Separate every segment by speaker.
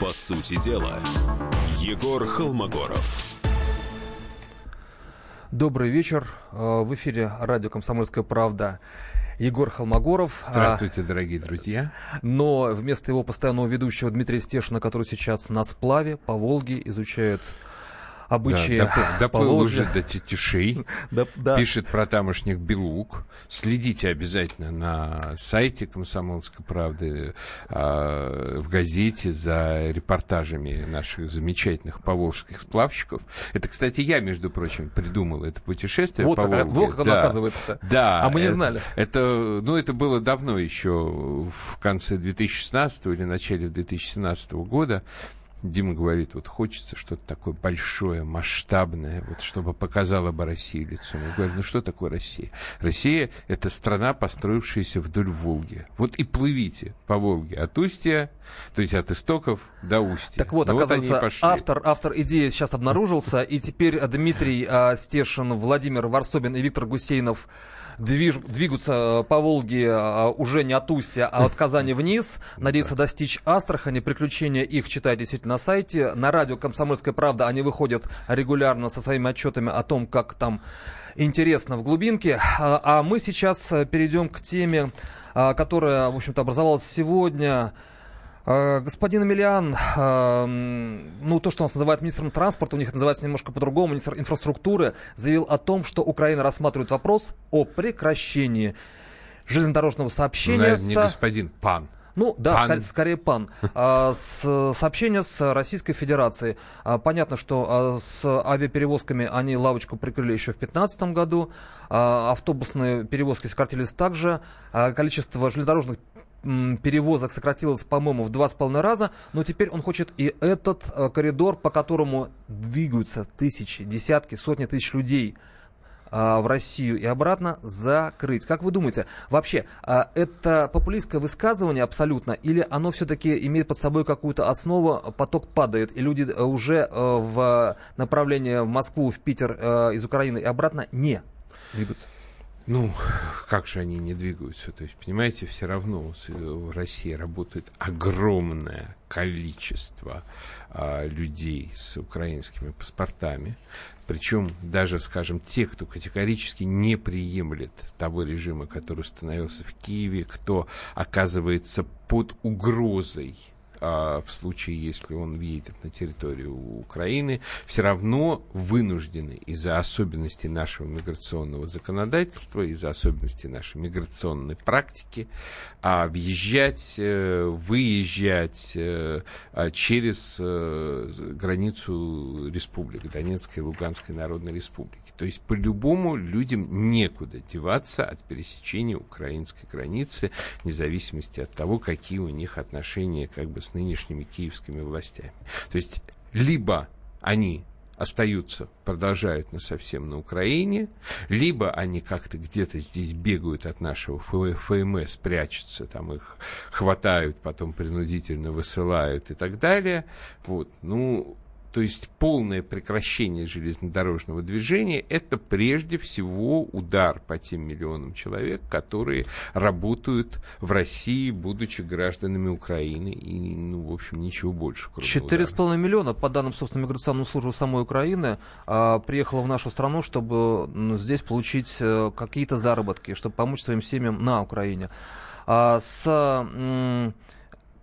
Speaker 1: По сути дела, Егор Холмогоров.
Speaker 2: Добрый вечер. Э, в эфире радио «Комсомольская правда». Егор Холмогоров.
Speaker 3: Здравствуйте, дорогие друзья.
Speaker 2: Но вместо его постоянного ведущего Дмитрия Стешина, который сейчас на сплаве по Волге изучает обычаи
Speaker 3: да, доплыл уже до тетюшей, да, да. пишет про тамошних белук. Следите обязательно на сайте «Комсомольской правды», э, в газете за репортажами наших замечательных поволжских сплавщиков. Это, кстати, я, между прочим, придумал это путешествие
Speaker 2: вот
Speaker 3: по
Speaker 2: как,
Speaker 3: Волге.
Speaker 2: Вот как да. оно оказывается-то.
Speaker 3: Да.
Speaker 2: А мы не знали.
Speaker 3: Это, это, ну, это было давно еще, в конце 2016 или начале 2017 года. Дима говорит, вот хочется что-то такое большое, масштабное, вот чтобы показала бы Россия лицо. Я говорю, ну что такое Россия? Россия — это страна, построившаяся вдоль Волги. Вот и плывите по Волге от устья, то есть от истоков до устья.
Speaker 2: Так вот, ну, оказывается, вот автор, автор идеи сейчас обнаружился, и теперь Дмитрий а, Стешин, Владимир Варсобин и Виктор Гусейнов движ, двигаются э, по Волге э, уже не от Устья, а от Казани вниз. Надеются достичь Астрахани. Приключения их читайте действительно на сайте. На радио «Комсомольская правда» они выходят регулярно со своими отчетами о том, как там интересно в глубинке. А, а мы сейчас э, перейдем к теме, которая, в общем-то, образовалась сегодня. Э, господин Эмилиан, э, ну, то, что он называет министром транспорта, у них называется немножко по-другому, министр инфраструктуры, заявил о том, что Украина рассматривает вопрос о прекращении железнодорожного сообщения
Speaker 3: ну, с... не господин, пан.
Speaker 2: Ну да, пан. Скорее, скорее пан. А, с, сообщение с Российской Федерацией. А, понятно, что а, с авиаперевозками они лавочку прикрыли еще в 2015 году. А, автобусные перевозки сократились также. А, количество железнодорожных перевозок сократилось, по-моему, в два с половиной раза, но теперь он хочет и этот э, коридор, по которому двигаются тысячи, десятки, сотни тысяч людей э, в Россию и обратно закрыть. Как вы думаете, вообще, э, это популистское высказывание абсолютно, или оно все-таки имеет под собой какую-то основу, поток падает, и люди уже в направлении в Москву, в Питер из Украины и обратно не двигаются?
Speaker 3: Ну, как же они не двигаются? То есть, понимаете, все равно в России работает огромное количество а, людей с украинскими паспортами. Причем даже, скажем, те, кто категорически не приемлет того режима, который установился в Киеве, кто оказывается под угрозой а, в случае, если он въедет на территорию Украины, все равно вынуждены из-за особенностей нашего миграционного законодательства, из-за особенностей нашей миграционной практики а, въезжать, э, выезжать э, а, через э, границу республик, Донецкой и Луганской Народной Республики. То есть по-любому людям некуда деваться от пересечения украинской границы, вне зависимости от того, какие у них отношения как бы с нынешними киевскими властями. То есть либо они остаются, продолжают на совсем на Украине, либо они как-то где-то здесь бегают от нашего ФМС, прячутся, там их хватают, потом принудительно высылают и так далее. Вот. Ну, то есть полное прекращение железнодорожного движения – это прежде всего удар по тем миллионам человек, которые работают в России, будучи гражданами Украины. И, ну, в общем, ничего больше.
Speaker 2: Четыре с половиной миллиона, по данным, собственно, миграционной службы самой Украины, а, приехало в нашу страну, чтобы ну, здесь получить э, какие-то заработки, чтобы помочь своим семьям на Украине. А, с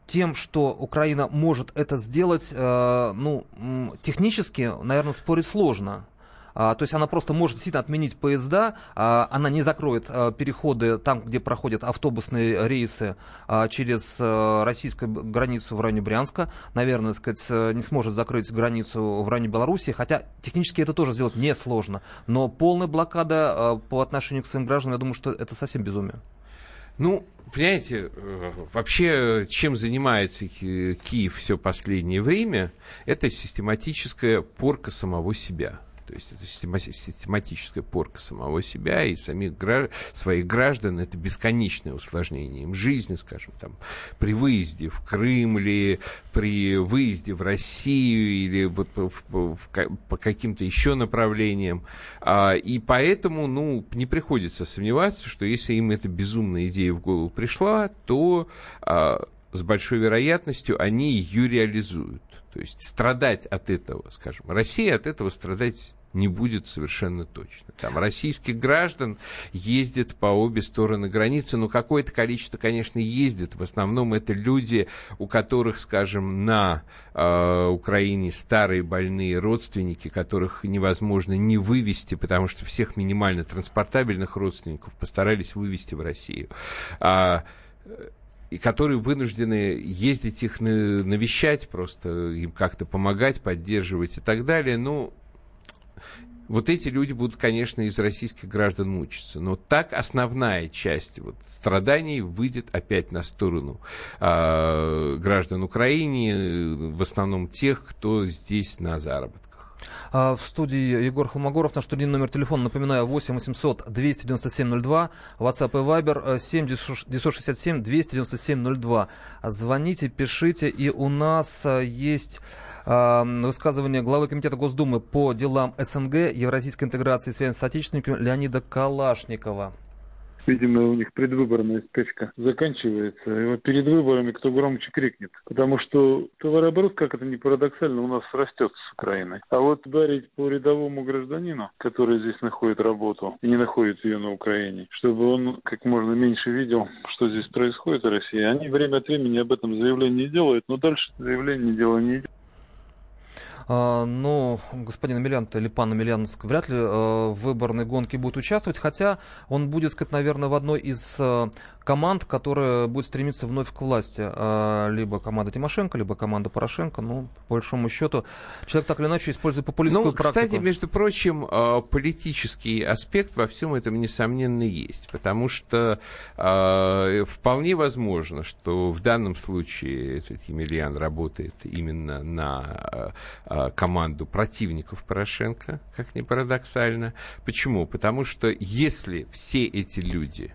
Speaker 2: тем, что Украина может это сделать, э, ну, технически, наверное, спорить сложно. А, то есть она просто может действительно отменить поезда, а, она не закроет а, переходы там, где проходят автобусные рейсы а, через а, российскую границу в районе Брянска. Наверное, сказать, не сможет закрыть границу в районе Беларуси, хотя технически это тоже сделать несложно. Но полная блокада по отношению к своим гражданам, я думаю, что это совсем безумие.
Speaker 3: Ну, понимаете, э, вообще, чем занимается Киев все последнее время, это систематическая порка самого себя. То есть это систематическая порка самого себя и самих граждан, своих граждан. Это бесконечное усложнение им жизни, скажем, там, при выезде в Крым или при выезде в Россию или вот по, по, по каким-то еще направлениям. А, и поэтому, ну, не приходится сомневаться, что если им эта безумная идея в голову пришла, то а, с большой вероятностью они ее реализуют. То есть страдать от этого, скажем, Россия от этого страдать не будет совершенно точно. Там российских граждан ездит по обе стороны границы, но какое-то количество, конечно, ездит. В основном это люди, у которых, скажем, на э, Украине старые больные родственники, которых невозможно не вывести, потому что всех минимально транспортабельных родственников постарались вывести в Россию. А, и которые вынуждены ездить их навещать, просто им как-то помогать, поддерживать и так далее. Ну, вот эти люди будут, конечно, из российских граждан мучиться. Но так основная часть вот, страданий выйдет опять на сторону э, граждан Украины, в основном тех, кто здесь на заработках.
Speaker 2: А, в студии Егор Холмогоров. Наш студийный номер телефона, напоминаю, 8 800 297 02. WhatsApp и Viber 7 967 297 02. Звоните, пишите. И у нас а, есть высказывание главы Комитета Госдумы по делам СНГ, Евразийской интеграции и связи с отечественниками Леонида Калашникова.
Speaker 4: Видимо, у них предвыборная спячка заканчивается. И вот перед выборами кто громче крикнет. Потому что товарооборот, как это ни парадоксально, у нас растет с Украиной. А вот ударить по рядовому гражданину, который здесь находит работу и не находит ее на Украине, чтобы он как можно меньше видел, что здесь происходит в России, они время от времени об этом заявление делают, но дальше заявление дело не идет.
Speaker 2: А, но господин Емельянов или пан Емельяновск вряд ли а, в выборной гонке будет участвовать, хотя он будет, сказать, наверное, в одной из а, команд, которая будет стремиться вновь к власти. Либо команда Тимошенко, либо команда Порошенко. Ну, по большому счету, человек так или иначе использует популистскую ну,
Speaker 3: практику. Кстати, между прочим, политический аспект во всем этом, несомненно, есть. Потому что вполне возможно, что в данном случае этот Емельян работает именно на Э, команду противников Порошенко, как ни парадоксально. Почему? Потому что если все эти люди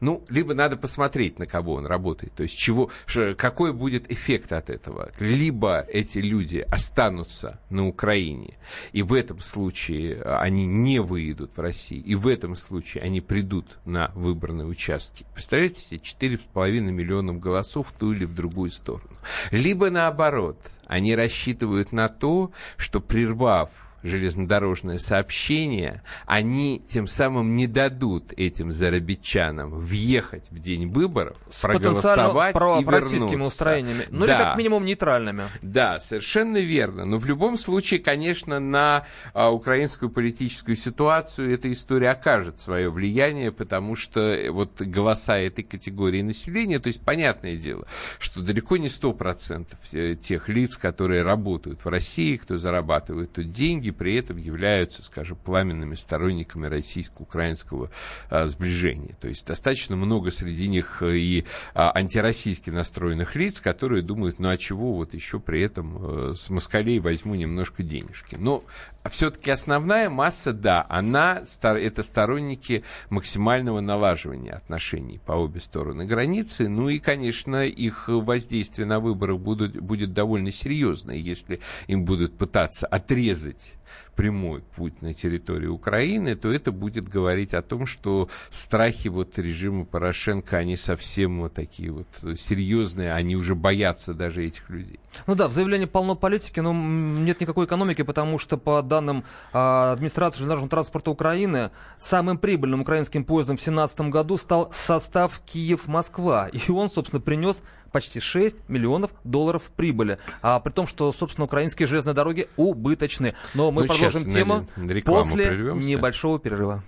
Speaker 3: ну, либо надо посмотреть, на кого он работает, то есть чего, какой будет эффект от этого. Либо эти люди останутся на Украине, и в этом случае они не выйдут в Россию, и в этом случае они придут на выборные участки. Представляете себе, 4,5 миллионов голосов в ту или в другую сторону. Либо наоборот, они рассчитывают на то, что прервав железнодорожное сообщение, они тем самым не дадут этим зарабичанам въехать в день выборов, С проголосовать и вернуться.
Speaker 2: устроениями, ну да. или как минимум нейтральными.
Speaker 3: Да, совершенно верно. Но в любом случае, конечно, на а, украинскую политическую ситуацию эта история окажет свое влияние, потому что э, вот голоса этой категории населения, то есть понятное дело, что далеко не 100% э, тех лиц, которые работают в России, кто зарабатывает тут деньги, при этом являются, скажем, пламенными сторонниками российско-украинского а, сближения. То есть достаточно много среди них э, и а, антироссийски настроенных лиц, которые думают, ну а чего вот еще при этом э, с москалей возьму немножко денежки. Но все-таки основная масса, да, она, это сторонники максимального налаживания отношений по обе стороны границы. Ну и, конечно, их воздействие на выборы будут, будет довольно серьезное, если им будут пытаться отрезать прямой путь на территорию Украины, то это будет говорить о том, что страхи вот режима Порошенко, они совсем вот такие вот серьезные, они уже боятся даже этих людей.
Speaker 2: Ну да, в заявлении полно политики, но нет никакой экономики, потому что по данным а, администрации железнодорожного транспорта Украины, самым прибыльным украинским поездом в 2017 году стал состав Киев-Москва. И он, собственно, принес почти 6 миллионов долларов прибыли. А при том, что, собственно, украинские железные дороги убыточны. Но мы ну, продолжим тему после прервемся. небольшого перерыва.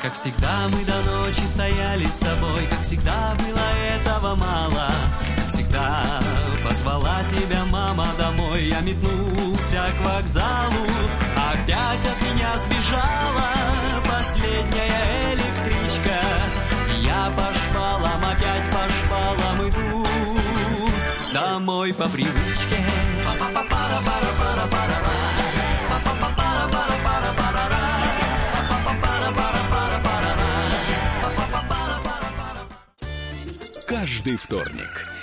Speaker 5: Как всегда мы до ночи стояли с тобой, как всегда было этого мало, как всегда позвала тебя мама домой, я метнулся к вокзалу, опять от меня сбежала последняя электричка, я по шпалам, опять по шпалам иду домой по привычке. Па-па-па-пара-пара-пара-пара-ра.
Speaker 1: Каждый вторник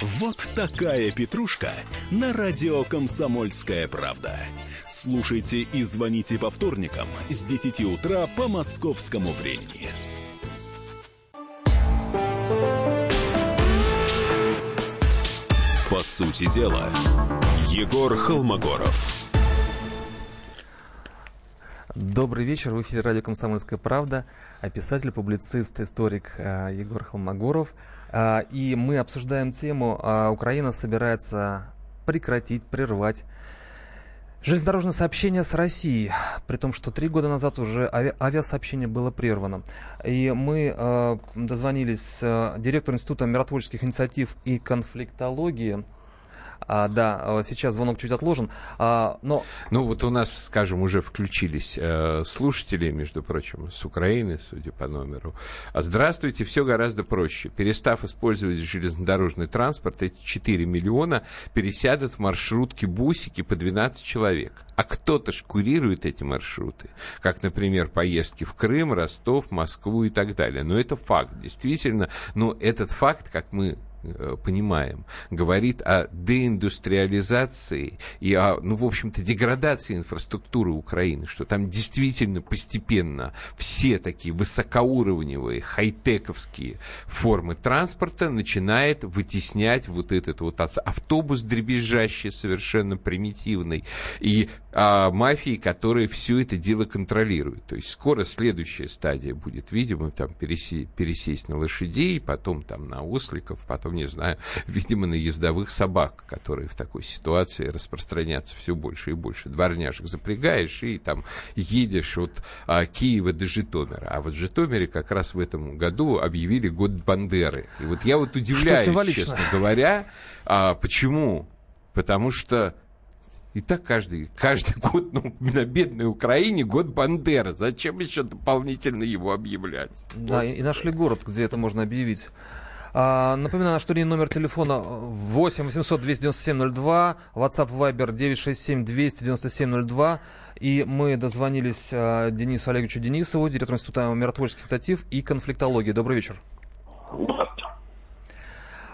Speaker 1: Вот такая петрушка на радио «Комсомольская правда». Слушайте и звоните по вторникам с 10 утра по московскому времени. По сути дела, Егор Холмогоров.
Speaker 2: Добрый вечер. В эфире радио «Комсомольская правда». А писатель, публицист, историк э, Егор Холмогоров. Э, и мы обсуждаем тему э, «Украина собирается прекратить, прервать Железнодорожное сообщение с Россией, при том, что три года назад уже ави- авиасообщение было прервано. И мы э, дозвонились э, директору Института миротворческих инициатив и конфликтологии а, да, сейчас звонок чуть отложен. А, но...
Speaker 3: Ну, вот у нас, скажем, уже включились э, слушатели, между прочим, с Украины, судя по номеру. А здравствуйте, все гораздо проще. Перестав использовать железнодорожный транспорт, эти 4 миллиона пересядут в маршрутки бусики по 12 человек. А кто-то ж курирует эти маршруты. Как, например, поездки в Крым, Ростов, Москву и так далее. Но это факт. Действительно, но этот факт, как мы понимаем, говорит о деиндустриализации и о, ну, в общем-то, деградации инфраструктуры Украины, что там действительно постепенно все такие высокоуровневые, хай-тековские формы транспорта начинает вытеснять вот этот вот автобус дребезжащий, совершенно примитивный, и а, мафии, которые все это дело контролируют. То есть скоро следующая стадия будет, видимо, там пересесть, пересесть на лошадей, потом там на осликов, потом не знаю, видимо, на ездовых собак, которые в такой ситуации распространяться все больше и больше. Дворняжек запрягаешь и там едешь от а, Киева до Житомира. А вот в Житомире как раз в этом году объявили год Бандеры. И вот я вот удивляюсь, честно говоря, а, почему? Потому что и так каждый, каждый год ну, на бедной Украине год Бандеры. Зачем еще дополнительно его объявлять?
Speaker 2: Да, и, и нашли город, где это можно объявить. А, напоминаю, наш студийный номер телефона 8 800 297 02, WhatsApp Viber 967 297 02. И мы дозвонились а, Денису Олеговичу Денисову, директору Института миротворческих инициатив и конфликтологии. Добрый вечер.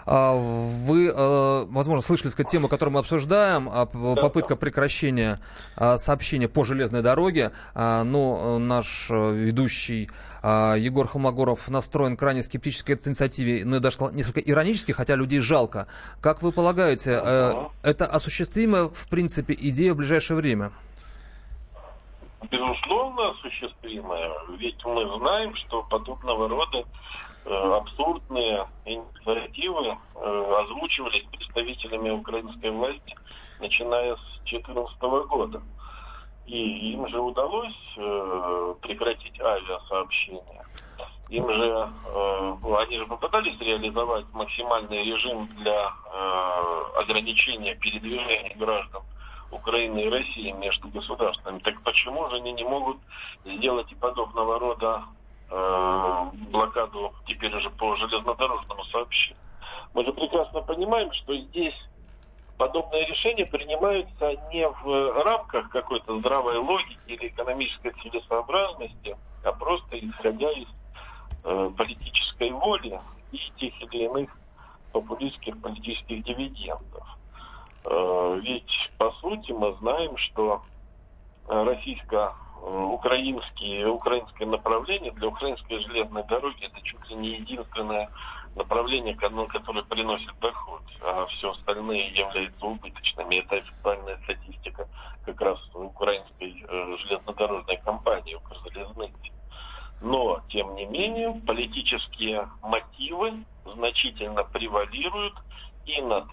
Speaker 2: А, вы, а, возможно, слышали сказать, тему, которую мы обсуждаем, а, попытка прекращения сообщения по железной дороге. Но наш ведущий Егор Холмогоров настроен крайне скептически к этой инициативе, ну, я даже сказал, несколько иронически, хотя людей жалко. Как вы полагаете, э, это осуществимо, в принципе, идея в ближайшее время?
Speaker 6: Безусловно, осуществимая. Ведь мы знаем, что подобного рода Э, абсурдные инициативы э, озвучивались представителями украинской власти, начиная с 2014 года. И им же удалось э, прекратить авиасообщение. Им же, они же попытались реализовать максимальный режим для ограничения передвижения граждан Украины и России между государствами. Так почему же они не могут сделать и подобного рода Э, блокаду теперь уже по железнодорожному сообщению. Мы же прекрасно понимаем, что здесь подобные решения принимаются не в рамках какой-то здравой логики или экономической целесообразности, а просто исходя из э, политической воли и тех или иных популистских политических дивидендов. Э, ведь, по сути, мы знаем, что российско Э, украинские, украинское направление для украинской железной дороги это чуть ли не единственное направление, которое приносит доход, а все остальные являются убыточными. Это официальная статистика как раз украинской э, железнодорожной компании Укрзалезницы. Но, тем не менее, политические мотивы значительно превалируют и над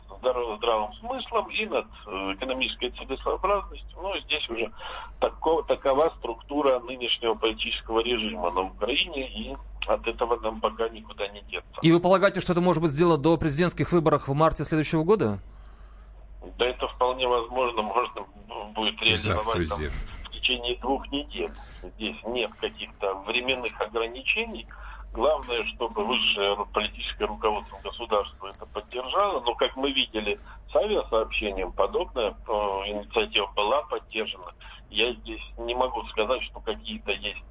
Speaker 6: здравым смыслом, и над э, экономической целесообразностью. Ну, здесь уже тако, такова структура нынешнего политического режима на Украине, и от этого нам пока никуда не деться.
Speaker 2: И вы полагаете, что это может быть сделано до президентских выборов в марте следующего года?
Speaker 6: Да это вполне возможно, можно будет реализовать там, в течение двух недель. Здесь нет каких-то временных ограничений. Главное, чтобы высшее политическое руководство государства это поддержало. Но, как мы видели с авиасообщением, подобная э, инициатива была поддержана. Я здесь не могу сказать, что какие-то есть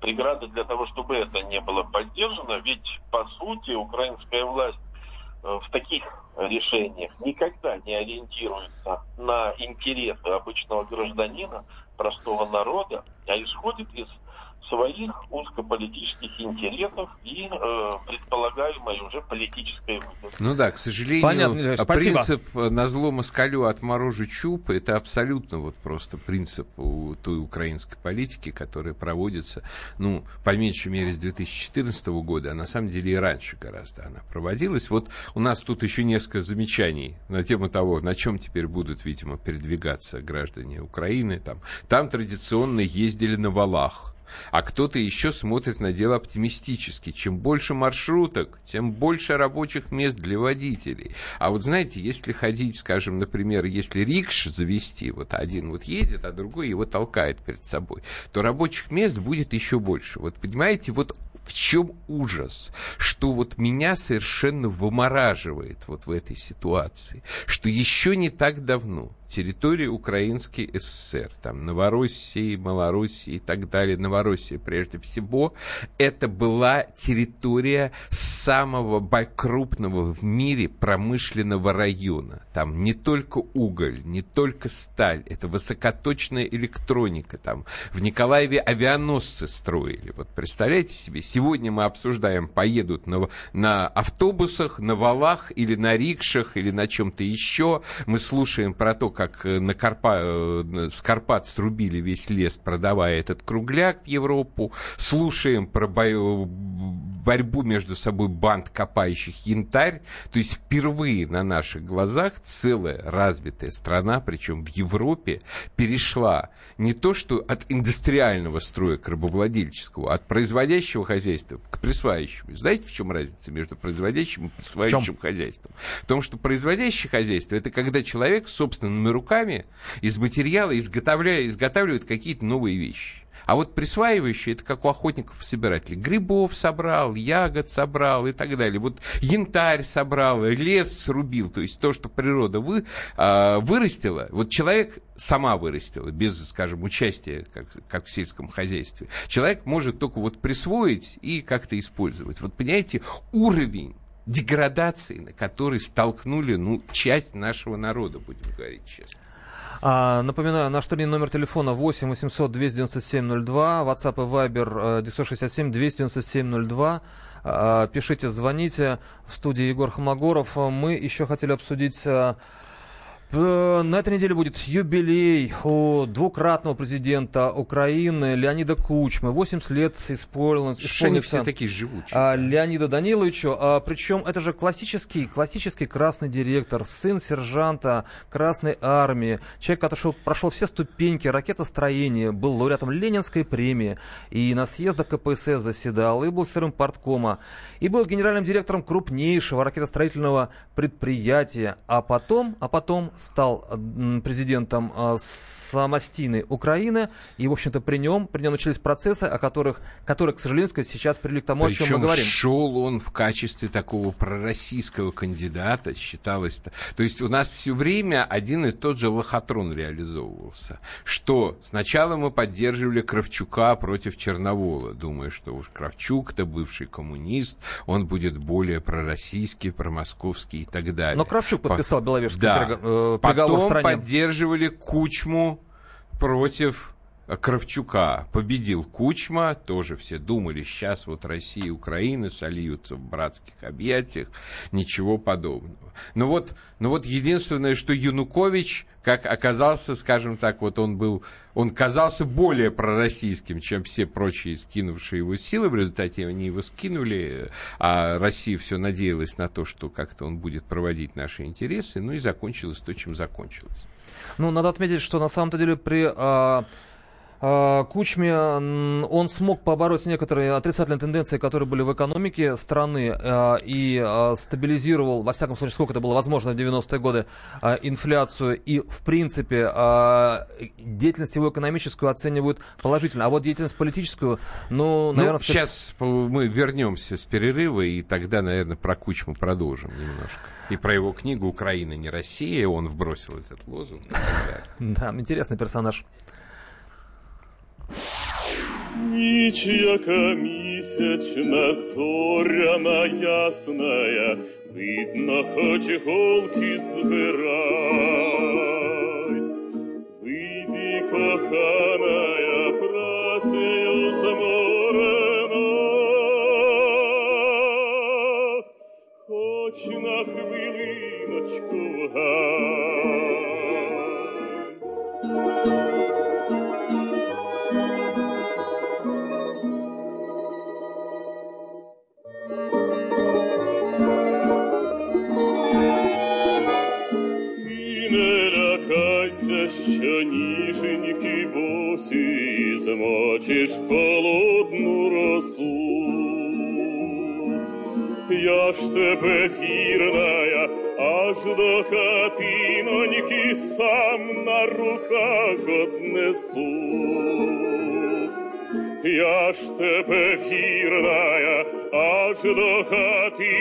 Speaker 6: преграды для того, чтобы это не было поддержано. Ведь, по сути, украинская власть Э, в таких решениях никогда не ориентируется на интересы обычного гражданина, простого народа, а исходит из своих узкополитических интересов и э, предполагаемой уже политической выгоды.
Speaker 3: Ну да, к сожалению,
Speaker 2: Понятно,
Speaker 3: а принцип на зло москалю отморожу чуб, это абсолютно вот просто принцип у той украинской политики, которая проводится, ну, по меньшей мере, с 2014 года, а на самом деле и раньше гораздо она проводилась. Вот у нас тут еще несколько замечаний на тему того, на чем теперь будут, видимо, передвигаться граждане Украины. Там, там традиционно ездили на валах а кто-то еще смотрит на дело оптимистически. Чем больше маршруток, тем больше рабочих мест для водителей. А вот знаете, если ходить, скажем, например, если рикш завести, вот один вот едет, а другой его толкает перед собой, то рабочих мест будет еще больше. Вот понимаете, вот в чем ужас, что вот меня совершенно вымораживает вот в этой ситуации, что еще не так давно территории Украинской ССР, там Новороссии, Малороссии и так далее, Новороссия прежде всего, это была территория самого крупного в мире промышленного района. Там не только уголь, не только сталь, это высокоточная электроника. Там в Николаеве авианосцы строили. Вот представляете себе, сегодня мы обсуждаем, поедут на, на автобусах, на валах или на рикшах или на чем-то еще. Мы слушаем про то, как э, на Карпа, э, с Карпат срубили весь лес, продавая этот кругляк в Европу. Слушаем про бою, борьбу между собой банд, копающих янтарь. То есть впервые на наших глазах целая развитая страна, причем в Европе, перешла не то что от индустриального строя к рабовладельческому, а от производящего хозяйства к присваивающему. Знаете, в чем разница между производящим и присваивающим хозяйством? В том, что производящее хозяйство – это когда человек собственными руками из материала изготовляет, изготавливает какие-то новые вещи. А вот присваивающие, это как у охотников-собирателей. Грибов собрал, ягод собрал и так далее. Вот янтарь собрал, лес срубил. То есть то, что природа вы, э, вырастила, вот человек сама вырастила, без, скажем, участия, как, как в сельском хозяйстве. Человек может только вот присвоить и как-то использовать. Вот понимаете, уровень деградации, на который столкнули ну, часть нашего народа, будем говорить честно.
Speaker 2: А, напоминаю, наш турнирный номер телефона 8 800 297 02, WhatsApp и Viber 967 297 02. Пишите, звоните. В студии Егор Холмогоров. Мы еще хотели обсудить а, Э, на этой неделе будет юбилей у двукратного президента Украины Леонида Кучмы. 80 лет исполнилось, исполнится
Speaker 3: все такие живучие.
Speaker 2: А, Леонида Даниловичу. А, причем это же классический, классический красный директор, сын сержанта Красной Армии. Человек, который прошел, прошел все ступеньки ракетостроения, был лауреатом Ленинской премии. И на съездах КПСС заседал, и был сырым порткома. И был генеральным директором крупнейшего ракетостроительного предприятия. А потом, а потом стал президентом а, самостийной Украины, и, в общем-то, при нем, при нем начались процессы, о которых, которые, к сожалению, сейчас привели к тому, Причем о чем мы говорим.
Speaker 3: шел он в качестве такого пророссийского кандидата, считалось. То есть у нас все время один и тот же лохотрон реализовывался. Что сначала мы поддерживали Кравчука против Черновола, думая, что уж Кравчук-то бывший коммунист, он будет более пророссийский, промосковский и так далее.
Speaker 2: Но Кравчук подписал Беловежский
Speaker 3: да. Потом поддерживали Кучму против Кравчука. Победил Кучма, тоже все думали, сейчас вот Россия и Украина сольются в братских объятиях, ничего подобного. Но вот, но вот единственное, что Янукович, как оказался, скажем так, вот он был, он казался более пророссийским, чем все прочие скинувшие его силы, в результате они его скинули, а Россия все надеялась на то, что как-то он будет проводить наши интересы, ну и закончилось то, чем закончилось.
Speaker 2: Ну, надо отметить, что на самом-то деле при... А а, Кучме, он смог побороть некоторые отрицательные тенденции, которые были в экономике страны, а, и а, стабилизировал, во всяком случае, сколько это было возможно в 90-е годы, инфляцию. И, в принципе, деятельность его экономическую оценивают положительно. А вот деятельность политическую, ну, наверное... Ну,
Speaker 3: сейчас мы вернемся с перерыва, и тогда, наверное, про Кучму продолжим немножко. И про его книгу «Украина не Россия», он вбросил этот лозунг.
Speaker 2: Да, интересный персонаж.
Speaker 7: Ніч, яка місячна, зоряна ясная, видно, хоч голки збирай. Вийди, коханая, змочиш в холодну росу. Я ж тебе вірная, аж до хатиноньки сам на руках однесу. Я ж тебе вірная, аж до хатиноньки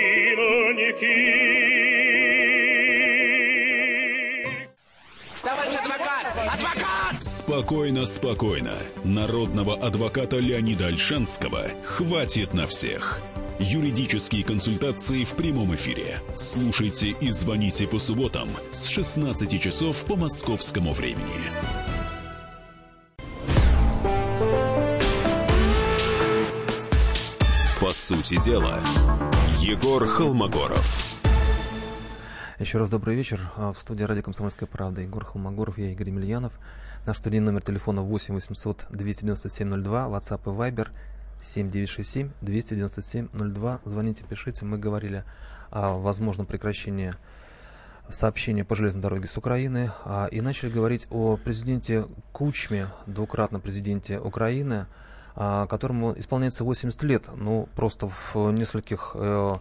Speaker 1: Спокойно, спокойно. Народного адвоката Леонида Альшанского хватит на всех. Юридические консультации в прямом эфире. Слушайте и звоните по субботам с 16 часов по московскому времени. По сути дела, Егор Холмогоров.
Speaker 2: Еще раз добрый вечер. А, в студии радио «Комсомольская правда» Егор Холмогоров, я Игорь Емельянов. Наш студийный номер телефона 8 800 297 02, WhatsApp и Viber 7967 297 02. Звоните, пишите. Мы говорили о возможном прекращении сообщения по железной дороге с Украины а, и начали говорить о президенте Кучме, двукратном президенте Украины, а, которому исполняется 80 лет. Ну, просто в нескольких э,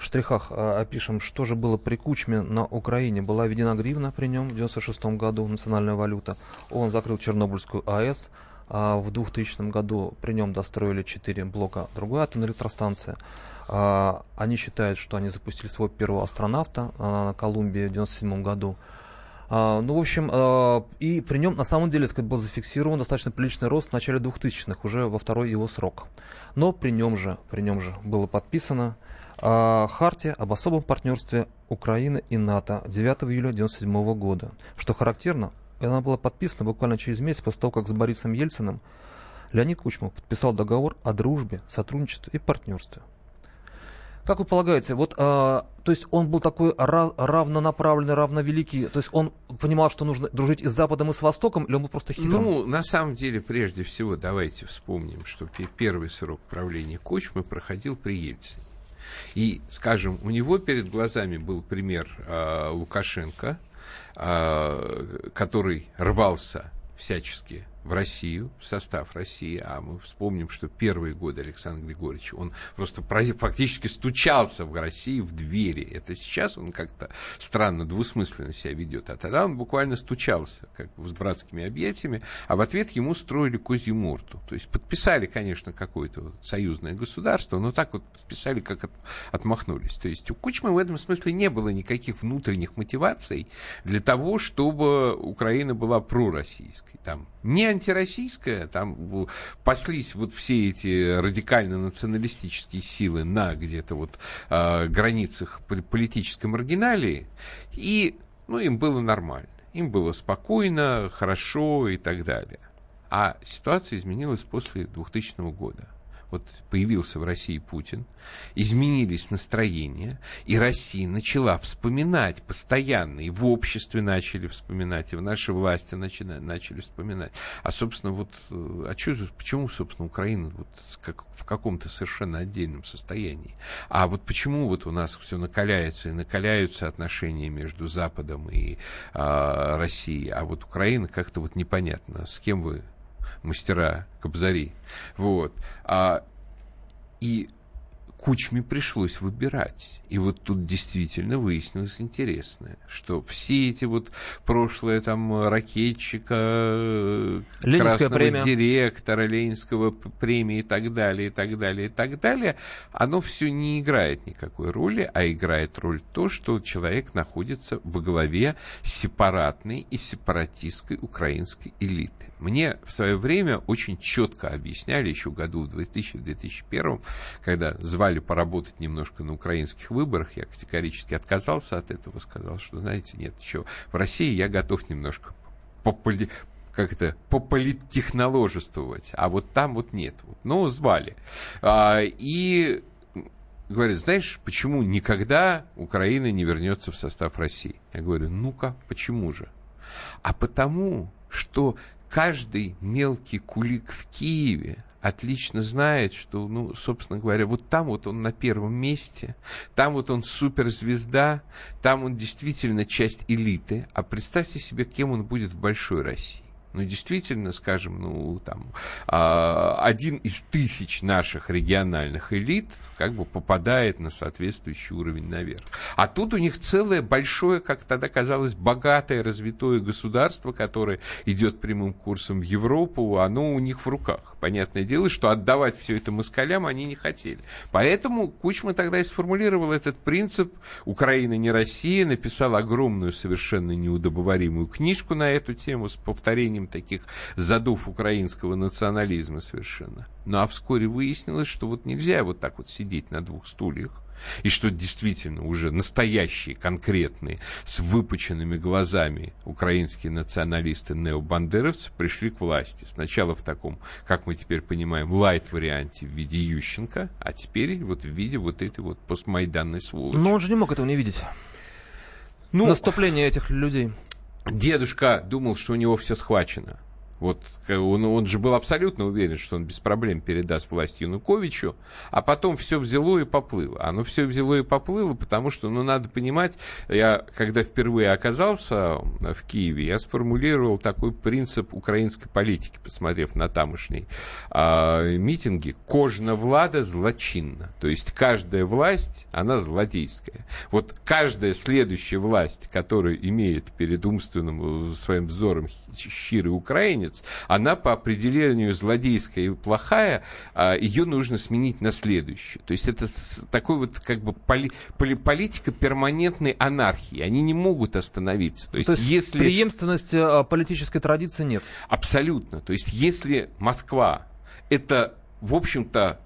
Speaker 2: в штрихах а, опишем, что же было при Кучме на Украине. Была введена гривна при нем в 96 году, национальная валюта. Он закрыл Чернобыльскую АЭС. А в 2000 году при нем достроили 4 блока другой атомной электростанции. А, они считают, что они запустили своего первого астронавта а, на Колумбии в 97 году. А, ну, в общем, а, и при нем, на самом деле, сказать, был зафиксирован достаточно приличный рост в начале 2000-х, уже во второй его срок. Но при нем же, при нем же было подписано а, Хартия об особом партнерстве Украины и НАТО 9 июля 1997 года. Что характерно, она была подписана буквально через месяц после того, как с Борисом Ельциным Леонид Кучмов подписал договор о дружбе, сотрудничестве и партнерстве. Как вы полагаете, вот, а, то есть он был такой ra- равнонаправленный, равновеликий, то есть он понимал, что нужно дружить и с Западом, и с Востоком, или он был просто хитрым?
Speaker 3: Ну, на самом деле, прежде всего, давайте вспомним, что первый срок правления Кучмы проходил при Ельцине. И, скажем, у него перед глазами был пример э, Лукашенко, э, который рвался всячески в Россию, в состав России, а мы вспомним, что первые годы Александра Григорьевича он просто фактически стучался в России в двери. Это сейчас он как-то странно, двусмысленно себя ведет, а тогда он буквально стучался как бы с братскими объятиями, а в ответ ему строили козью морду. То есть подписали, конечно, какое-то вот союзное государство, но так вот подписали, как от, отмахнулись. То есть у Кучмы в этом смысле не было никаких внутренних мотиваций для того, чтобы Украина была пророссийской. Там не антироссийская, там паслись вот все эти радикально-националистические силы на где-то вот э, границах политической маргиналии, и ну, им было нормально. Им было спокойно, хорошо и так далее. А ситуация изменилась после 2000 года вот появился в России Путин, изменились настроения, и Россия начала вспоминать постоянно, и в обществе начали вспоминать, и в нашей власти начали, начали вспоминать. А, собственно, вот, э, а чё, почему, собственно, Украина вот как, в каком-то совершенно отдельном состоянии? А вот почему вот у нас все накаляется, и накаляются отношения между Западом и а, Россией, а вот Украина как-то вот непонятно, с кем вы мастера Кобзари. Вот. А, и Кучме пришлось выбирать. И вот тут действительно выяснилось интересное, что все эти вот прошлое там ракетчика,
Speaker 2: Ленинская
Speaker 3: красного
Speaker 2: премия.
Speaker 3: директора, Ленинского премии и так далее, и так далее, и так далее, оно все не играет никакой роли, а играет роль то, что человек находится во главе сепаратной и сепаратистской украинской элиты. Мне в свое время очень четко объясняли, еще году в 2000-2001, когда звали поработать немножко на украинских выборах, я категорически отказался от этого, сказал, что, знаете, нет, еще в России я готов немножко пополи- как это, пополиттехноложествовать, а вот там вот нет. Вот. Ну, звали. А, и говорят, знаешь, почему никогда Украина не вернется в состав России? Я говорю, ну-ка, почему же? А потому, что каждый мелкий кулик в Киеве отлично знает, что, ну, собственно говоря, вот там вот он на первом месте, там вот он суперзвезда, там он действительно часть элиты, а представьте себе, кем он будет в большой России. Ну, действительно, скажем, ну, там, а, один из тысяч наших региональных элит как бы попадает на соответствующий уровень наверх. А тут у них целое большое, как тогда казалось, богатое, развитое государство, которое идет прямым курсом в Европу, оно у них в руках. Понятное дело, что отдавать все это москалям они не хотели. Поэтому Кучма тогда и сформулировал этот принцип «Украина не Россия», написал огромную, совершенно неудобоваримую книжку на эту тему с повторением таких задов украинского национализма совершенно. Ну а вскоре выяснилось, что вот нельзя вот так вот сидеть на двух стульях, и что действительно уже настоящие, конкретные, с выпученными глазами украинские националисты-необандеровцы пришли к власти. Сначала в таком, как мы теперь понимаем, лайт-варианте в виде Ющенко, а теперь вот в виде вот этой вот постмайданной сволочи.
Speaker 2: Но он же не мог этого не видеть.
Speaker 3: Ну,
Speaker 2: Наступление этих людей.
Speaker 3: Дедушка думал, что у него все схвачено. Вот э, он, он же был абсолютно уверен, что он без проблем передаст власть Януковичу, а потом все взяло и поплыло. Оно все взяло и поплыло, потому что, ну, надо понимать, я, когда впервые оказался в Киеве, я сформулировал такой принцип украинской политики, посмотрев на тамошние а, митинги. Кожна влада злочинна. То есть каждая власть, она злодейская. Вот каждая следующая власть, которая имеет перед умственным э, своим взором щирый украинец, она по определению злодейская и плохая, а, ее нужно сменить на следующую. То есть это такой вот как бы поли- поли- политика перманентной анархии. Они не могут остановиться. То есть,
Speaker 2: То есть
Speaker 3: если...
Speaker 2: преемственности а, политической традиции нет.
Speaker 3: Абсолютно. То есть, если Москва это, в общем-то,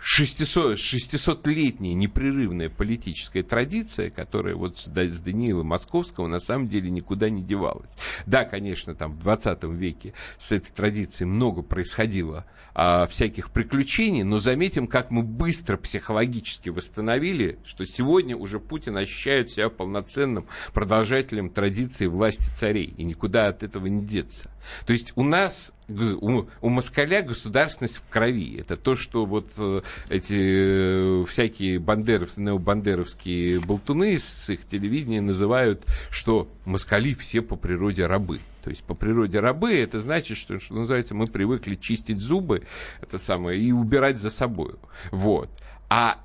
Speaker 3: 600, 600-летняя непрерывная политическая традиция, которая вот с, с Даниила Московского на самом деле никуда не девалась. Да, конечно, там в 20 веке с этой традицией много происходило а, всяких приключений, но заметим, как мы быстро психологически восстановили, что сегодня уже Путин ощущает себя полноценным продолжателем традиции власти царей, и никуда от этого не деться. То есть у нас у, у москаля государственность в крови. Это то, что вот э, эти э, всякие бандеров, необандеровские болтуны с их телевидения называют, что москали все по природе рабы. То есть по природе рабы это значит, что, что называется, мы привыкли чистить зубы, это самое, и убирать за собой. Вот. А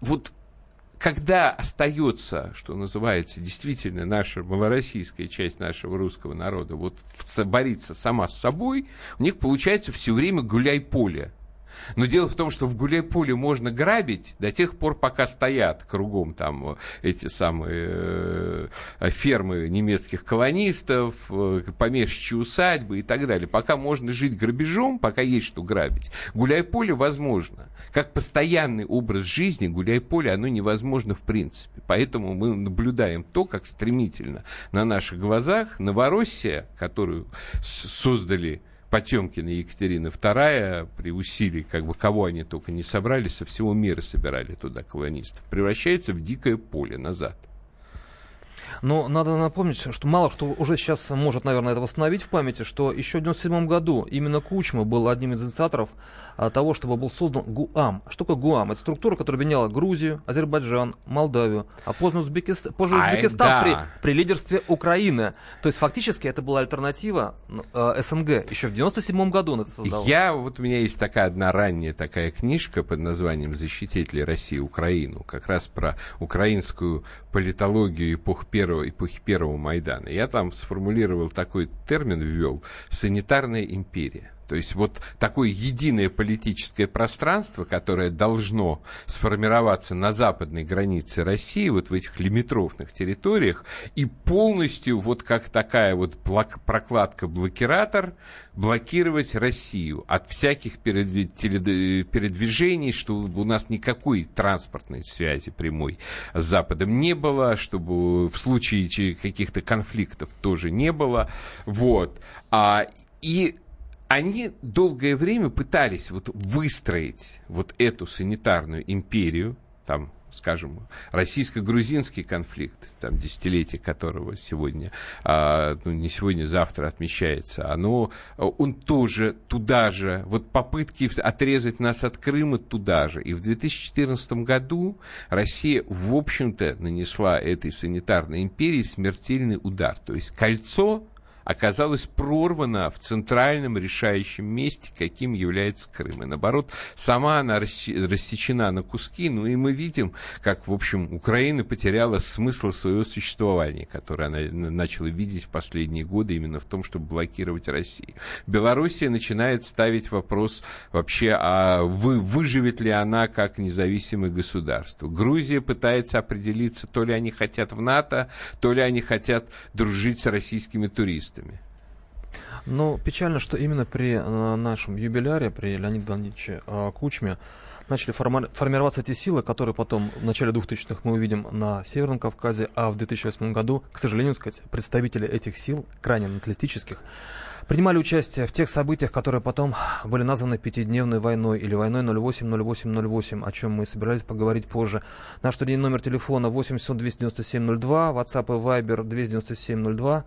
Speaker 3: вот когда остается, что называется, действительно наша малороссийская часть нашего русского народа, вот борится сама с собой, у них получается все время гуляй-поле. Но дело в том, что в гуляй-поле можно грабить до тех пор, пока стоят кругом там э, эти самые э, фермы немецких колонистов, э, помещичьи усадьбы и так далее. Пока можно жить грабежом, пока есть что грабить, гуляй-поле возможно. Как постоянный образ жизни гуляй-поле, оно невозможно в принципе. Поэтому мы наблюдаем то, как стремительно на наших глазах Новороссия, которую создали Потемкин и Екатерина II при усилии, как бы кого они только не собрали, со всего мира собирали туда колонистов, превращается в дикое поле назад.
Speaker 2: Но надо напомнить, что мало кто уже сейчас может, наверное, это восстановить в памяти, что еще в 1997 году именно Кучма был одним из инициаторов а, того, чтобы был создан ГУАМ. Что такое ГУАМ? Это структура, которая объединяла Грузию, Азербайджан, Молдавию, а поздно Узбекистан, позже
Speaker 3: А,
Speaker 2: Узбекистан
Speaker 3: да.
Speaker 2: при, при лидерстве Украины. То есть фактически это была альтернатива э, СНГ. Еще в 97 году он это создал.
Speaker 3: Я, вот у меня есть такая одна ранняя такая книжка под названием «Защитители России Украину», как раз про украинскую политологию эпох первого, эпохи первого Майдана. Я там сформулировал такой термин, ввел «санитарная империя». То есть вот такое единое политическое пространство, которое должно сформироваться на западной границе России, вот в этих лимитрофных территориях, и полностью вот как такая вот блок- прокладка-блокиратор блокировать Россию от всяких передвижений, чтобы у нас никакой транспортной связи прямой с Западом не было, чтобы в случае каких-то конфликтов тоже не было. Вот. А, и они долгое время пытались вот выстроить вот эту санитарную империю, там, скажем, российско-грузинский конфликт, там, десятилетие которого сегодня, а, ну, не сегодня, завтра отмечается, оно, он тоже туда же, вот попытки отрезать нас от Крыма туда же. И в 2014 году Россия, в общем-то, нанесла этой санитарной империи смертельный удар. То есть кольцо оказалась прорвана в центральном решающем месте, каким является Крым. И наоборот, сама она рассе- рассечена на куски, ну и мы видим, как, в общем, Украина потеряла смысл своего существования, которое она начала видеть в последние годы именно в том, чтобы блокировать Россию. Белоруссия начинает ставить вопрос вообще, а вы, выживет ли она как независимое государство. Грузия пытается определиться, то ли они хотят в НАТО, то ли они хотят дружить с российскими туристами.
Speaker 2: Но печально, что именно при э, нашем юбиляре, при Леониде Леонидовиче э, Кучме, начали форма- формироваться эти силы, которые потом в начале 2000-х мы увидим на Северном Кавказе, а в 2008 году, к сожалению, сказать, представители этих сил, крайне националистических, принимали участие в тех событиях, которые потом были названы пятидневной войной или войной 08-08-08, о чем мы собирались поговорить позже. Наш студийный номер телефона 800 297 02, WhatsApp и Viber 297 02. А,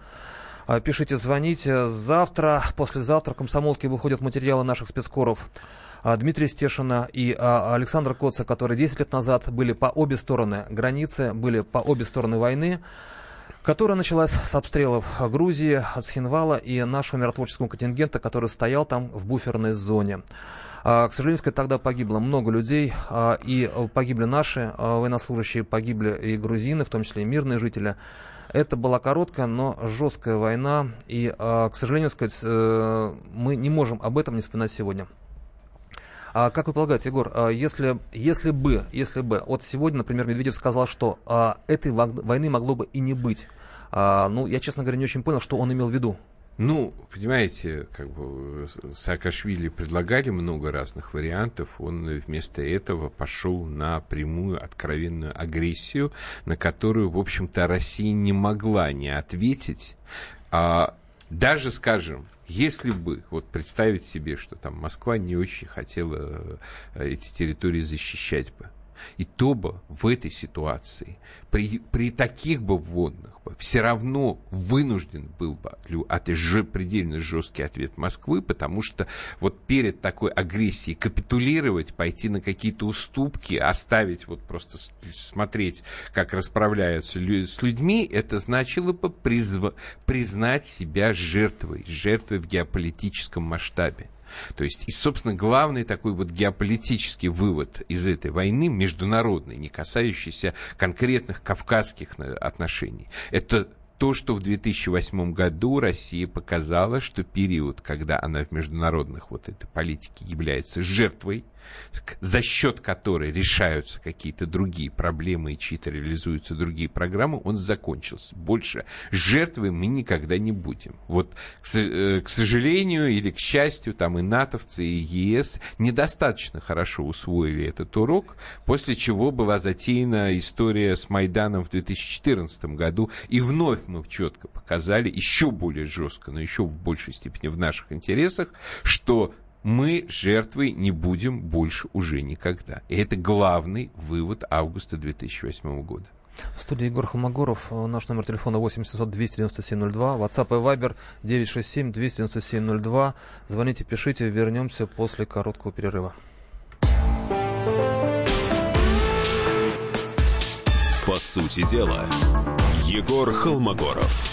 Speaker 2: Пишите, звоните. Завтра, послезавтра комсомолки выходят материалы наших спецкоров. А, Дмитрия Стешина и а, Александра Коца, которые 10 лет назад были по обе стороны границы, были по обе стороны войны, которая началась с обстрелов Грузии, от Схинвала и нашего миротворческого контингента, который стоял там в буферной зоне. А, К сожалению, тогда погибло много людей, а, и погибли наши а, военнослужащие, погибли и грузины, в том числе и мирные жители. Это была короткая, но жесткая война, и, а, к сожалению, сказать, э, мы не можем об этом не вспоминать сегодня. А как вы полагаете, Егор, а если, если бы, если бы, вот сегодня, например, Медведев сказал, что а, этой войны могло бы и не быть, А, ну, я, честно говоря, не очень понял, что он имел в виду.
Speaker 3: Ну, понимаете, как бы С- Саакашвили предлагали много разных вариантов. Он вместо этого пошел на прямую откровенную агрессию, на которую, в общем-то, Россия не могла не ответить. А даже, скажем, если бы вот представить себе, что там Москва не очень хотела э, эти территории защищать бы, и то бы в этой ситуации, при, при таких бы вводных бы, все равно вынужден был бы лю- от же, предельно жесткий ответ Москвы, потому что вот перед такой агрессией капитулировать, пойти на какие-то уступки, оставить вот просто смотреть, как расправляются лю- с людьми, это значило бы призва- признать себя жертвой, жертвой в геополитическом масштабе. То есть, и, собственно, главный такой вот геополитический вывод из этой войны, международный, не касающийся конкретных кавказских на- отношений, это то, что в 2008 году Россия показала, что период, когда она в международных вот этой политике является жертвой, за счет которой решаются какие-то другие проблемы и чьи-то реализуются другие программы, он закончился. Больше жертвой мы никогда не будем. Вот, э, к сожалению или к счастью, там и натовцы, и ЕС недостаточно хорошо усвоили этот урок, после чего была затеяна история с Майданом в 2014 году, и вновь мы четко показали, еще более жестко, но еще в большей степени в наших интересах, что мы жертвой не будем больше уже никогда. И это главный вывод августа 2008 года.
Speaker 2: В студии Егор Холмогоров. Наш номер телефона 8 700 297 02. WhatsApp и Viber 967 297 02. Звоните, пишите. Вернемся после короткого перерыва.
Speaker 1: По сути дела, Егор Холмогоров.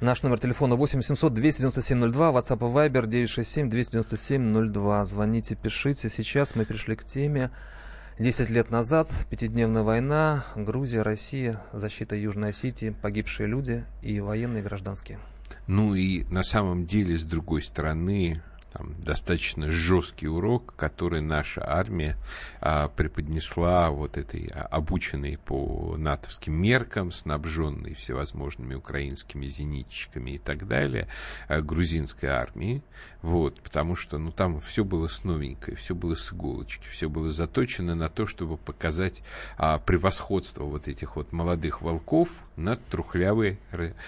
Speaker 2: Наш номер телефона 8 700 297 02, WhatsApp и Viber 967 297 02. Звоните, пишите. Сейчас мы пришли к теме 10 лет назад, пятидневная война, Грузия, Россия, защита Южной Осетии, погибшие люди и военные и гражданские.
Speaker 3: Ну и на самом деле, с другой стороны, там, достаточно жесткий урок, который наша армия а, преподнесла вот этой а, обученной по натовским меркам, снабженной всевозможными украинскими зенитчиками и так далее, а, грузинской армии. Вот, потому что ну, там все было с новенькой, все было с иголочки, все было заточено на то, чтобы показать а, превосходство вот этих вот молодых волков над трухлявой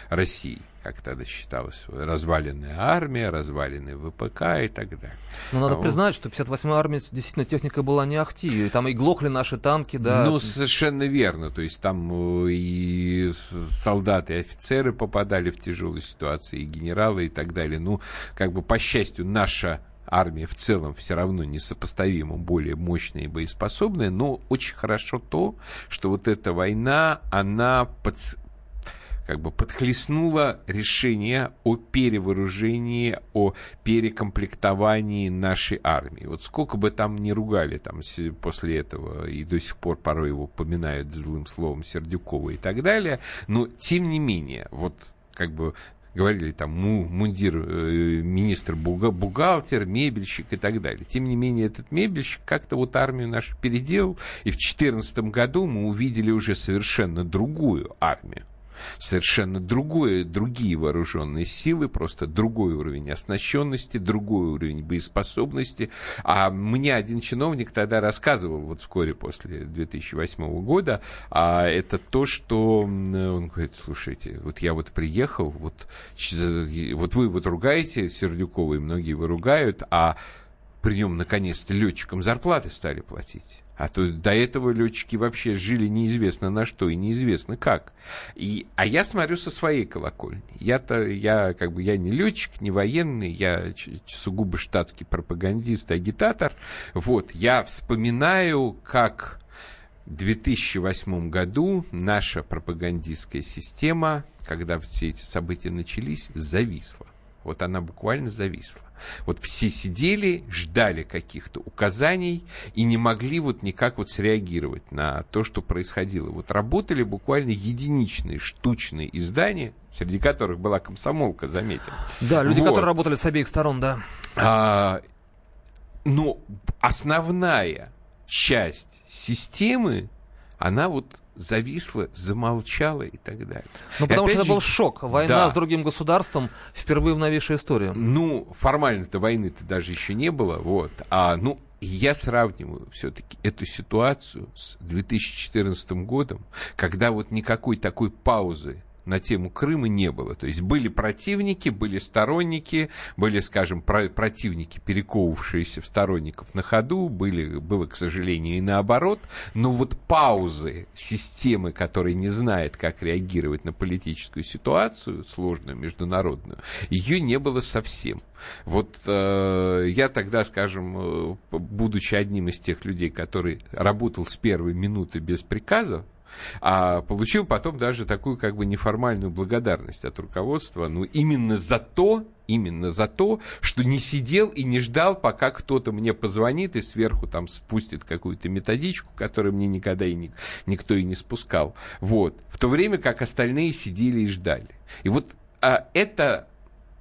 Speaker 3: Россией как тогда считалось, разваленная армия, разваленный ВПК и так далее.
Speaker 2: Но надо а признать, вот. что 58-я армия действительно техника была не ахти, и там и глохли наши танки, да.
Speaker 3: Ну, совершенно верно, то есть там э, и солдаты, и офицеры попадали в тяжелые ситуации, и генералы и так далее. Ну, как бы, по счастью, наша армия в целом все равно несопоставимо более мощная и боеспособная, но очень хорошо то, что вот эта война, она под, как бы подхлестнуло решение о перевооружении, о перекомплектовании нашей армии. Вот сколько бы там ни ругали там после этого, и до сих пор порой его поминают злым словом Сердюкова и так далее, но тем не менее, вот как бы говорили там му, мундир, э, министр бухгалтер, мебельщик и так далее. Тем не менее, этот мебельщик как-то вот армию нашу переделал, и в 2014 году мы увидели уже совершенно другую армию совершенно другое, другие вооруженные силы, просто другой уровень оснащенности, другой уровень боеспособности. А мне один чиновник тогда рассказывал, вот вскоре после 2008 года, а это то, что он говорит, слушайте, вот я вот приехал, вот, вот вы вот ругаете Сердюкова, и многие его ругают, а при нем наконец-то летчикам зарплаты стали платить. А то до этого летчики вообще жили неизвестно на что и неизвестно как. И, а я смотрю со своей колокольни. Я-то, я как бы, я не летчик, не военный, я сугубо штатский пропагандист, агитатор. Вот, я вспоминаю, как в 2008 году наша пропагандистская система, когда все эти события начались, зависла. Вот она буквально зависла. Вот все сидели, ждали каких-то указаний и не могли вот никак вот среагировать на то, что происходило. Вот работали буквально единичные штучные издания, среди которых была комсомолка, заметим.
Speaker 2: Да, люди, вот. которые работали с обеих сторон, да.
Speaker 3: А, но основная часть системы, она вот зависла, замолчала и так далее.
Speaker 2: Ну, потому что это же, был шок. Война да. с другим государством впервые в новейшей истории.
Speaker 3: Ну, формально-то войны-то даже еще не было. Вот. А, ну, я сравниваю все-таки эту ситуацию с 2014 годом, когда вот никакой такой паузы на тему Крыма не было. То есть были противники, были сторонники, были, скажем, про противники, перековывавшиеся в сторонников на ходу, были, было, к сожалению, и наоборот. Но вот паузы системы, которая не знает, как реагировать на политическую ситуацию, сложную, международную, ее не было совсем. Вот э, я тогда, скажем, э, будучи одним из тех людей, который работал с первой минуты без приказа, а получил потом даже такую как бы неформальную благодарность от руководства, ну, именно за то, именно за то, что не сидел и не ждал, пока кто-то мне позвонит и сверху там спустит какую-то методичку, которую мне никогда и ни, никто и не спускал. Вот. В то время как остальные сидели и ждали. И вот а, это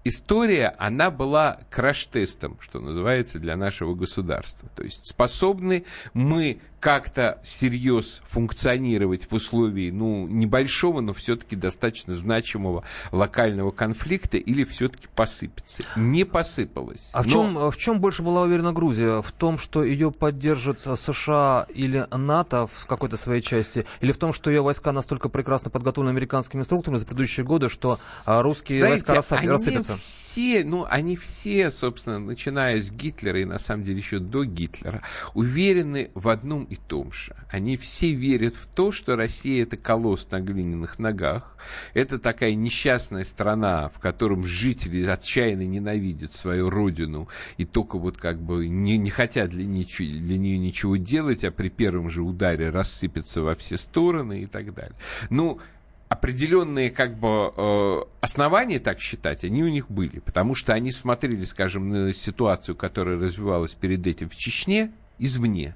Speaker 3: история, она была краш-тестом, что называется, для нашего государства. То есть способны мы как-то всерьез функционировать в условии, ну, небольшого, но все-таки достаточно значимого локального конфликта или все-таки посыпется? Не посыпалось.
Speaker 2: А в,
Speaker 3: Но-
Speaker 2: чем, в чем больше была уверена Грузия? В том, что ее поддержит США или НАТО в какой-то своей части? Или в том, что ее войска настолько прекрасно подготовлены американскими инструкторами за предыдущие годы, что а, русские
Speaker 3: Знаете,
Speaker 2: войска рассып-
Speaker 3: они
Speaker 2: рассыпятся?
Speaker 3: все, ну, они все, собственно, начиная с Гитлера и, на самом деле, еще до Гитлера, уверены в одном и том же. Они все верят в то, что Россия — это колосс на глиняных ногах. Это такая несчастная страна, в котором жители отчаянно ненавидят свою родину и только вот как бы не, не хотят для, ничего, для нее ничего делать, а при первом же ударе рассыпятся во все стороны и так далее. Ну, определенные как бы э, основания так считать, они у них были, потому что они смотрели, скажем, на ситуацию, которая развивалась перед этим в Чечне извне.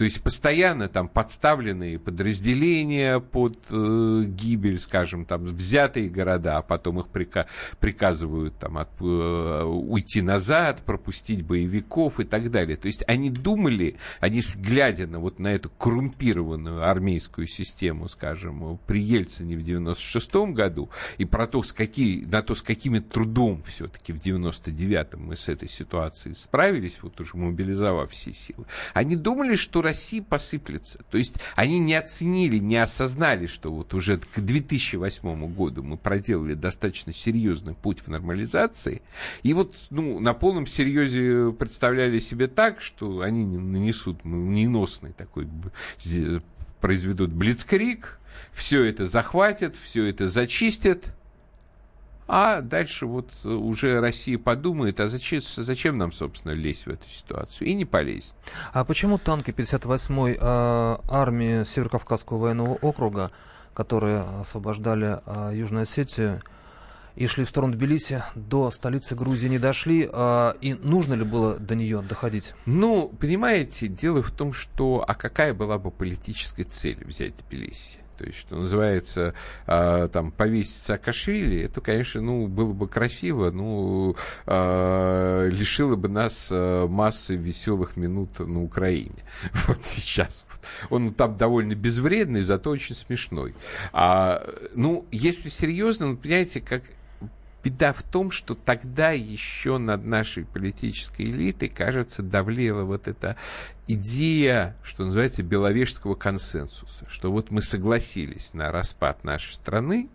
Speaker 3: То есть постоянно там подставленные подразделения под э, гибель, скажем, там взятые города, а потом их прика- приказывают там от, э, уйти назад, пропустить боевиков и так далее. То есть они думали, они глядя на вот на эту коррумпированную армейскую систему, скажем, при Ельцине в 96 году и про то, с какие, на то, с каким трудом все-таки в 99-м мы с этой ситуацией справились, вот уже мобилизовав все силы, они думали, что Россия посыплется. То есть они не оценили, не осознали, что вот уже к 2008 году мы проделали достаточно серьезный путь в нормализации. И вот ну, на полном серьезе представляли себе так, что они не нанесут неносный такой, произведут блицкрик, все это захватят, все это зачистят, а дальше вот э, уже Россия подумает, а зачем, зачем нам, собственно, лезть в эту ситуацию? И не полезет.
Speaker 2: А почему танки 58-й а, армии Северокавказского военного округа, которые освобождали а, Южную Осетию и шли в сторону Тбилиси, до столицы Грузии не дошли? а, и нужно ли было до нее доходить?
Speaker 3: Ну, понимаете, дело в том, что а какая была бы политическая цель взять Тбилиси? То есть, что называется, а, там, повесить Саакашвили, это, конечно, ну, было бы красиво, ну, а, лишило бы нас а, массы веселых минут на Украине. Вот сейчас. Вот. Он там довольно безвредный, зато очень смешной. А, ну, если серьезно, ну, понимаете, как Беда в том, что тогда еще над нашей политической элитой, кажется, давлела вот эта идея, что называется, беловежского консенсуса, что вот мы согласились на распад нашей страны,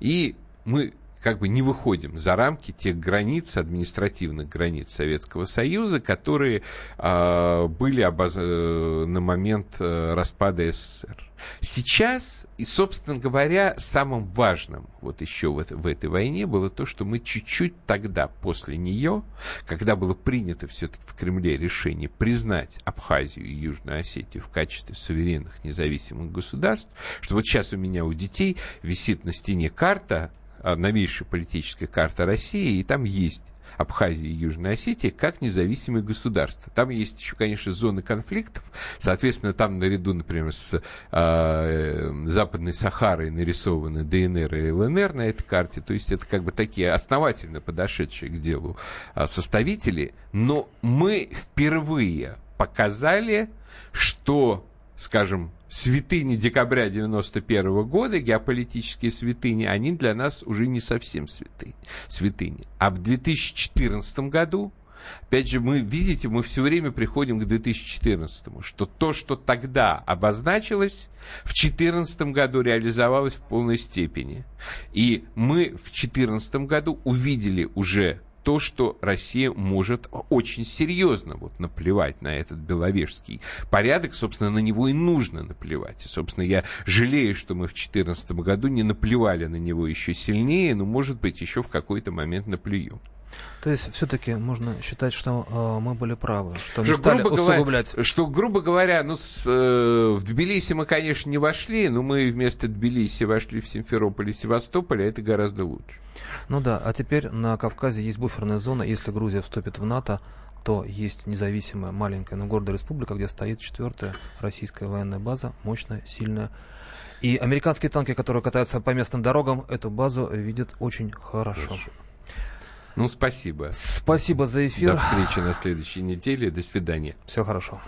Speaker 3: и мы как бы не выходим за рамки тех границ, административных границ Советского Союза, которые э, были обоз... э, на момент э, распада СССР. Сейчас, и, собственно говоря, самым важным вот еще в, это, в этой войне было то, что мы чуть-чуть тогда, после нее, когда было принято все-таки в Кремле решение признать Абхазию и Южную Осетию в качестве суверенных независимых государств, что вот сейчас у меня у детей висит на стене карта, а, новейшая политическая карта России, и там есть Абхазия и Южная Осетия как независимые государства. Там есть еще, конечно, зоны конфликтов. Соответственно, там наряду, например, с э, Западной Сахарой нарисованы ДНР и ЛНР на этой карте. То есть это как бы такие основательно подошедшие к делу э, составители. Но мы впервые показали, что, скажем, святыни декабря 91 года, геополитические святыни, они для нас уже не совсем святыни. святыни. А в 2014 году, опять же, мы, видите, мы все время приходим к 2014, что то, что тогда обозначилось, в 2014 году реализовалось в полной степени. И мы в 2014 году увидели уже то, что Россия может очень серьезно вот наплевать на этот беловежский порядок, собственно, на него и нужно наплевать. И, собственно, я жалею, что мы в 2014 году не наплевали на него еще сильнее, но, может быть, еще в какой-то момент наплюем.
Speaker 2: То есть все-таки можно считать, что э, мы были правы, что не
Speaker 3: Что,
Speaker 2: стали
Speaker 3: грубо говоря,
Speaker 2: усугублять.
Speaker 3: что, грубо говоря, ну, с, э, в Тбилиси мы, конечно, не вошли, но мы вместо Тбилиси вошли в Симферополь и Севастополь, а это гораздо лучше.
Speaker 2: Ну да, а теперь на Кавказе есть буферная зона. Если Грузия вступит в НАТО, то есть независимая маленькая, но гордая республика, где стоит четвертая российская военная база, мощная, сильная. И американские танки, которые катаются по местным дорогам, эту базу видят очень хорошо.
Speaker 3: Хорошо. Ну, спасибо.
Speaker 2: Спасибо за эфир.
Speaker 3: До встречи на следующей неделе. До свидания.
Speaker 2: Все хорошо.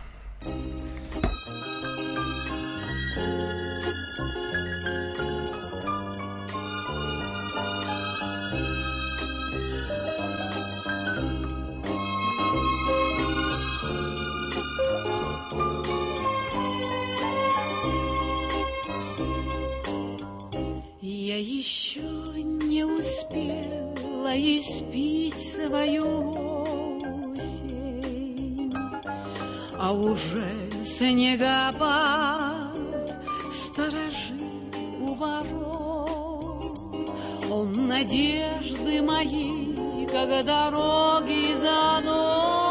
Speaker 8: Я еще не успела свою осень, а уже снегопад сторожит у ворот. Он надежды мои, как дороги заносит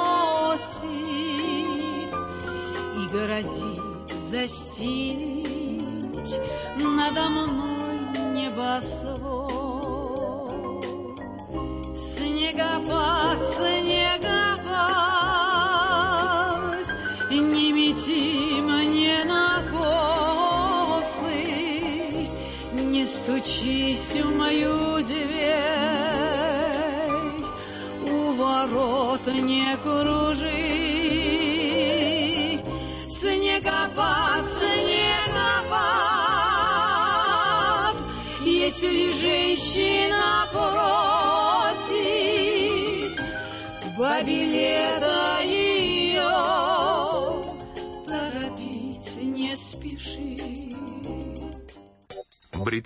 Speaker 8: и грозит застелить надо мной небосвод.